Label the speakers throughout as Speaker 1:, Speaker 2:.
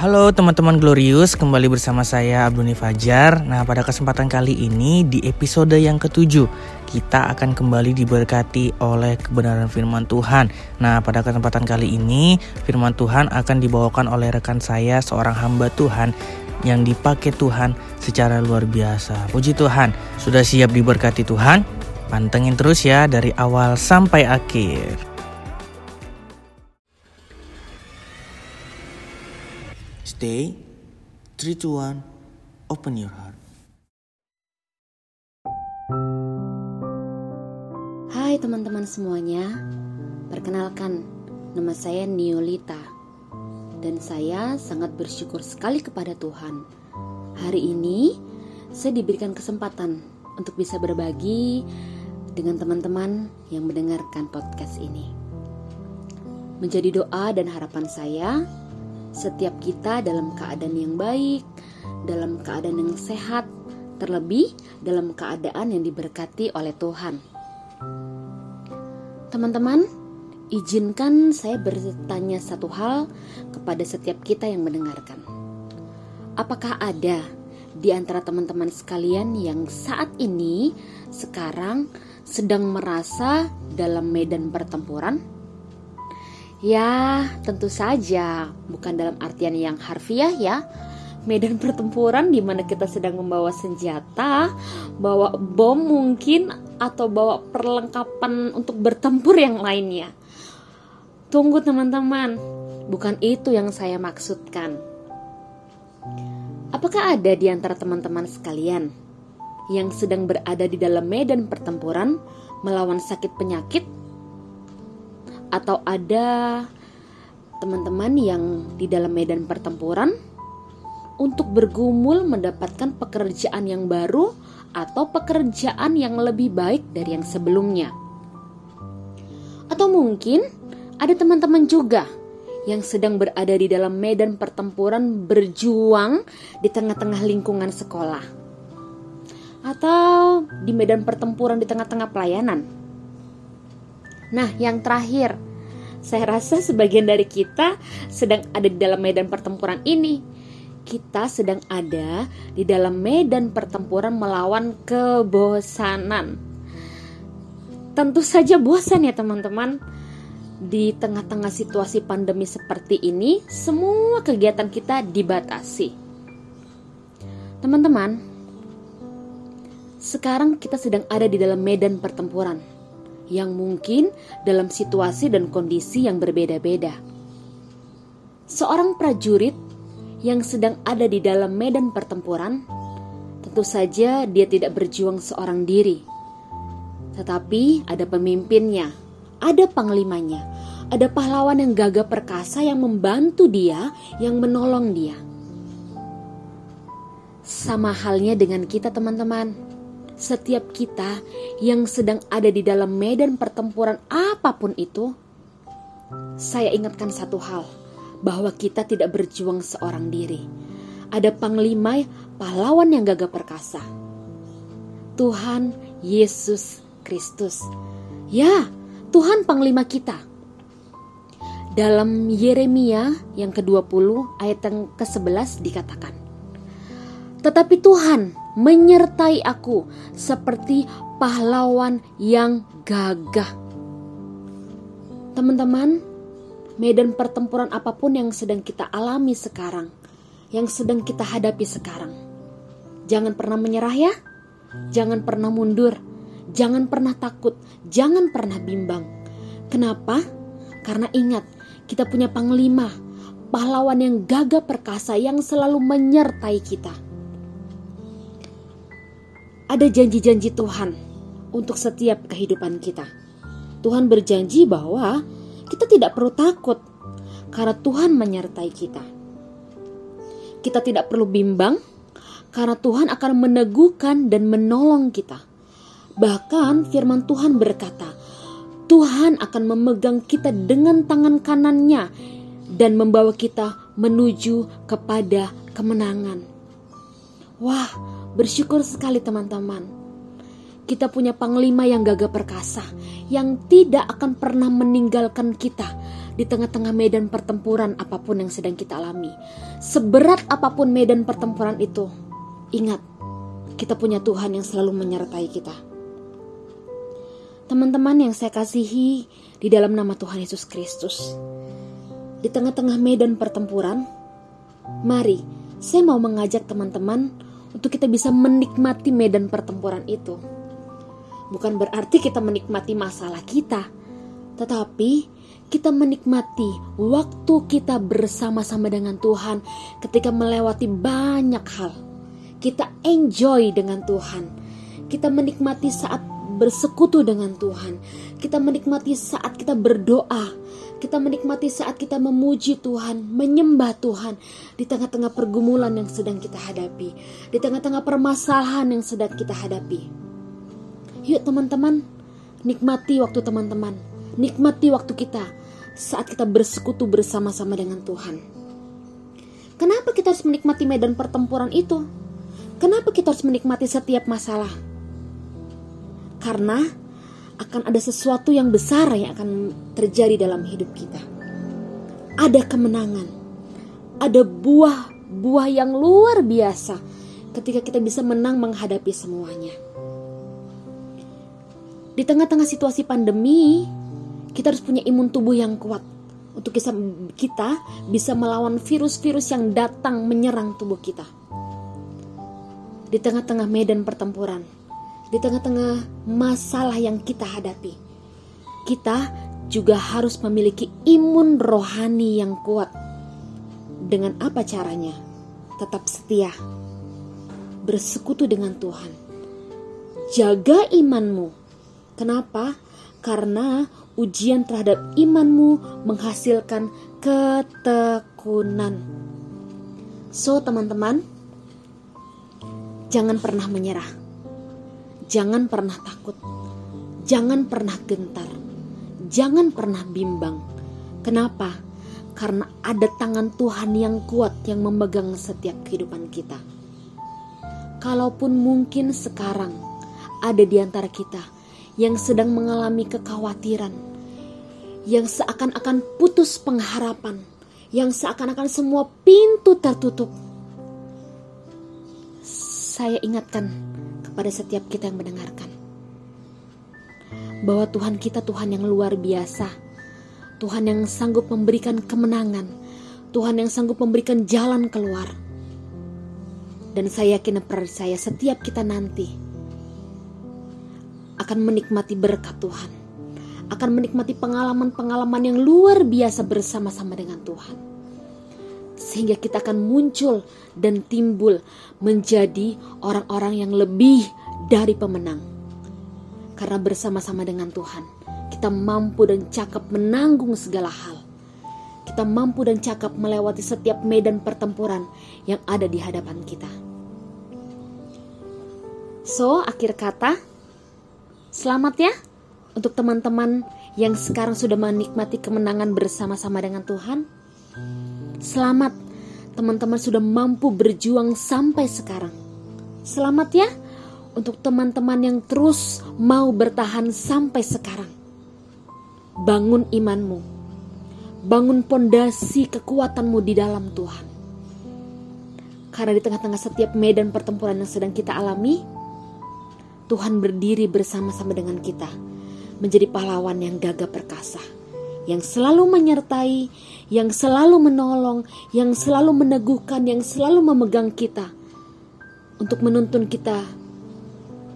Speaker 1: Halo teman-teman Glorious, kembali bersama saya Abduni Fajar. Nah, pada kesempatan kali ini di episode yang ketujuh, kita akan kembali diberkati oleh kebenaran firman Tuhan. Nah, pada kesempatan kali ini, firman Tuhan akan dibawakan oleh rekan saya, seorang hamba Tuhan yang dipakai Tuhan secara luar biasa. Puji Tuhan, sudah siap diberkati Tuhan? Pantengin terus ya dari awal sampai akhir. Stay, 3, 2, 1, open your heart.
Speaker 2: Hai teman-teman semuanya, perkenalkan nama saya Niolita dan saya sangat bersyukur sekali kepada Tuhan. Hari ini saya diberikan kesempatan untuk bisa berbagi dengan teman-teman yang mendengarkan podcast ini. Menjadi doa dan harapan saya setiap kita dalam keadaan yang baik, dalam keadaan yang sehat, terlebih dalam keadaan yang diberkati oleh Tuhan. Teman-teman, izinkan saya bertanya satu hal kepada setiap kita yang mendengarkan. Apakah ada di antara teman-teman sekalian yang saat ini sekarang sedang merasa dalam medan pertempuran? Ya, tentu saja, bukan dalam artian yang harfiah ya. Medan pertempuran di mana kita sedang membawa senjata, bawa bom mungkin atau bawa perlengkapan untuk bertempur yang lainnya. Tunggu teman-teman, bukan itu yang saya maksudkan. Apakah ada di antara teman-teman sekalian yang sedang berada di dalam medan pertempuran melawan sakit penyakit atau ada teman-teman yang di dalam medan pertempuran untuk bergumul mendapatkan pekerjaan yang baru atau pekerjaan yang lebih baik dari yang sebelumnya. Atau mungkin ada teman-teman juga yang sedang berada di dalam medan pertempuran berjuang di tengah-tengah lingkungan sekolah. Atau di medan pertempuran di tengah-tengah pelayanan Nah, yang terakhir, saya rasa sebagian dari kita sedang ada di dalam medan pertempuran ini. Kita sedang ada di dalam medan pertempuran melawan kebosanan. Tentu saja bosan ya teman-teman. Di tengah-tengah situasi pandemi seperti ini, semua kegiatan kita dibatasi. Teman-teman, sekarang kita sedang ada di dalam medan pertempuran yang mungkin dalam situasi dan kondisi yang berbeda-beda. Seorang prajurit yang sedang ada di dalam medan pertempuran, tentu saja dia tidak berjuang seorang diri, tetapi ada pemimpinnya, ada panglimanya, ada pahlawan yang gagah perkasa yang membantu dia, yang menolong dia. Sama halnya dengan kita, teman-teman setiap kita yang sedang ada di dalam medan pertempuran apa pun itu, saya ingatkan satu hal, bahwa kita tidak berjuang seorang diri. Ada panglima pahlawan yang gagah perkasa. Tuhan Yesus Kristus. Ya, Tuhan panglima kita. Dalam Yeremia yang ke-20 ayat yang ke-11 dikatakan, Tetapi Tuhan menyertai aku seperti pahlawan yang gagah. Teman-teman, medan pertempuran apa pun yang sedang kita alami sekarang, yang sedang kita hadapi sekarang, jangan pernah menyerah ya. Jangan pernah mundur, jangan pernah takut, jangan pernah bimbang. Kenapa? Karena ingat, kita punya panglima, pahlawan yang gagah perkasa yang selalu menyertai kita ada janji-janji Tuhan untuk setiap kehidupan kita. Tuhan berjanji bahwa kita tidak perlu takut karena Tuhan menyertai kita. Kita tidak perlu bimbang karena Tuhan akan meneguhkan dan menolong kita. Bahkan firman Tuhan berkata, Tuhan akan memegang kita dengan tangan kanannya dan membawa kita menuju kepada kemenangan. Wah, Bersyukur sekali teman-teman. Kita punya panglima yang gagah perkasa, yang tidak akan pernah meninggalkan kita di tengah-tengah medan pertempuran apa pun yang sedang kita alami. Seberat apa pun medan pertempuran itu, ingat, kita punya Tuhan yang selalu menyertai kita. Teman-teman yang saya kasihi di dalam nama Tuhan Yesus Kristus. Di tengah-tengah medan pertempuran, mari saya mau mengajak teman-teman untuk kita bisa menikmati medan pertempuran itu. Bukan berarti kita menikmati masalah kita, tetapi kita menikmati waktu kita bersama-sama dengan Tuhan ketika melewati banyak hal. Kita enjoy dengan Tuhan. Kita menikmati saat bersekutu dengan Tuhan. Kita menikmati saat kita berdoa. Kita menikmati saat kita memuji Tuhan, menyembah Tuhan di tengah-tengah pergumulan yang sedang kita hadapi, di tengah-tengah permasalahan yang sedang kita hadapi. Yuk teman-teman, nikmati waktu teman-teman, nikmati waktu kita saat kita bersekutu bersama-sama dengan Tuhan. Kenapa kita harus menikmati medan pertempuran itu? Kenapa kita harus menikmati setiap masalah? Karena akan ada sesuatu yang besar yang akan terjadi dalam hidup kita. Ada kemenangan, ada buah-buah yang luar biasa ketika kita bisa menang menghadapi semuanya. Di tengah-tengah situasi pandemi, kita harus punya imun tubuh yang kuat untuk bisa kita bisa melawan virus-virus yang datang menyerang tubuh kita. Di tengah-tengah medan pertempuran, di tengah-tengah masalah yang kita hadapi, kita juga harus memiliki imun rohani yang kuat. Dengan apa caranya? Tetap setia, bersekutu dengan Tuhan, jaga imanmu. Kenapa? Karena ujian terhadap imanmu menghasilkan ketekunan. So, teman-teman, jangan pernah menyerah Jangan pernah takut, jangan pernah gentar, jangan pernah bimbang. Kenapa? Karena ada tangan Tuhan yang kuat yang memegang setiap kehidupan kita. Kalaupun mungkin sekarang ada di antara kita yang sedang mengalami kekhawatiran, yang seakan-akan putus pengharapan, yang seakan-akan semua pintu tertutup. Saya ingatkan kepada setiap kita yang mendengarkan. Bahwa Tuhan kita Tuhan yang luar biasa. Tuhan yang sanggup memberikan kemenangan. Tuhan yang sanggup memberikan jalan keluar. Dan saya yakin dan percaya setiap kita nanti akan menikmati berkat Tuhan. Akan menikmati pengalaman-pengalaman yang luar biasa bersama-sama dengan Tuhan sehingga kita akan muncul dan timbul menjadi orang-orang yang lebih dari pemenang. Karena bersama-sama dengan Tuhan, kita mampu dan cakap menanggung segala hal. Kita mampu dan cakap melewati setiap medan pertempuran yang ada di hadapan kita. So, akhir kata, selamat ya untuk teman-teman yang sekarang sudah menikmati kemenangan bersama-sama dengan Tuhan Selamat, teman-teman sudah mampu berjuang sampai sekarang. Selamat ya untuk teman-teman yang terus mau bertahan sampai sekarang. Bangun imanmu, bangun pondasi kekuatanmu di dalam Tuhan. Karena di tengah-tengah setiap medan pertempuran yang sedang kita alami, Tuhan berdiri bersama-sama dengan kita, menjadi pahlawan yang gagah perkasa yang selalu menyertai, yang selalu menolong, yang selalu meneguhkan, yang selalu memegang kita untuk menuntun kita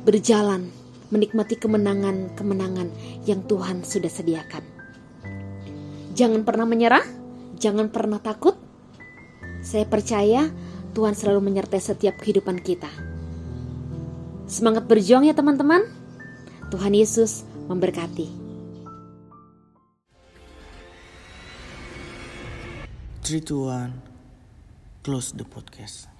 Speaker 2: berjalan menikmati kemenangan-kemenangan yang Tuhan sudah sediakan. Jangan pernah menyerah, jangan pernah takut. Saya percaya Tuhan selalu menyertai setiap kehidupan kita. Semangat berjuang ya teman-teman. Tuhan Yesus memberkati.
Speaker 1: 3, 2, 1, close the podcast.